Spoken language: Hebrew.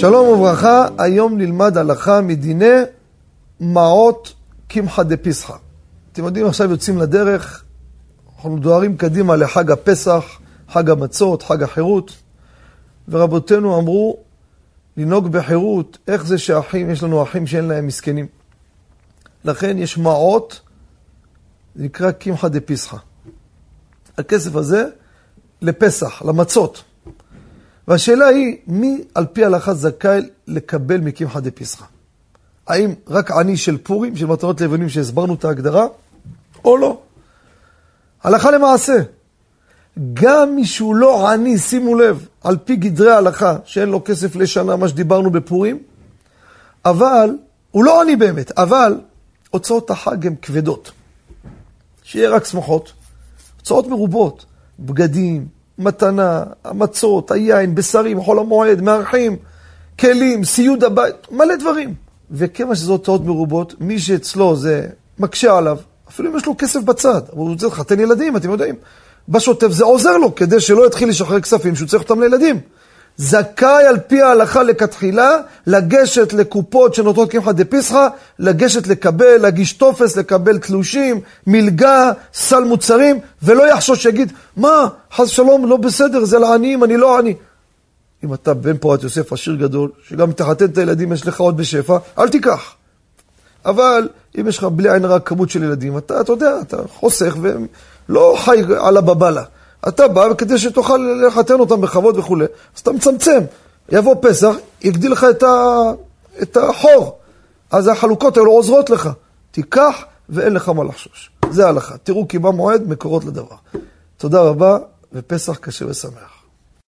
שלום וברכה, היום נלמד הלכה מדיני מעות קמחא דפסחא. אתם יודעים, עכשיו יוצאים לדרך, אנחנו דוהרים קדימה לחג הפסח, חג המצות, חג החירות, ורבותינו אמרו, לנהוג בחירות, איך זה שאחים, יש לנו אחים שאין להם מסכנים. לכן יש מעות, זה נקרא קמחא דפסחא. הכסף הזה לפסח, למצות. והשאלה היא, מי על פי ההלכה זכאי לקבל מקמחא דפסחא? האם רק עני של פורים, של מתנות לבנים שהסברנו את ההגדרה, או לא? הלכה למעשה, גם מי שהוא לא עני, שימו לב, על פי גדרי ההלכה, שאין לו כסף לשנה, מה שדיברנו בפורים, אבל, הוא לא עני באמת, אבל הוצאות החג הן כבדות. שיהיה רק שמחות, הוצאות מרובות, בגדים, מתנה, המצות, היין, בשרים, חול המועד, מארחים, כלים, סיוד הבית, מלא דברים. וכיוון שזה הוצאות מרובות, מי שאצלו זה מקשה עליו, אפילו אם יש לו כסף בצד, אבל הוא צריך לחתן ילדים, אתם יודעים. בשוטף זה עוזר לו, כדי שלא יתחיל לשחרר כספים שהוא צריך אותם לילדים. זכאי על פי ההלכה לכתחילה לגשת לקופות שנותנות קמחא דפסחא, לגשת לקבל, להגיש טופס, לקבל תלושים, מלגה, סל מוצרים, ולא יחשוש שיגיד, מה, חס שלום, לא בסדר, זה לעניים, אני לא עני. אם אתה בן פורת יוסף עשיר גדול, שגם תחתן את הילדים, יש לך עוד בשפע, אל תיקח. אבל אם יש לך בלי עין רע כמות של ילדים, אתה, אתה יודע, אתה חוסך ולא חי על הבבלה. אתה בא כדי שתוכל לחתן אותם בכבוד וכולי, אז אתה מצמצם. יבוא פסח, יגדיל לך את, ה... את החור. אז החלוקות האלו עוזרות לך. תיקח ואין לך מה לחשוש. זה ההלכה. תראו כי בא מועד מקורות לדבר. תודה רבה, ופסח קשה ושמח.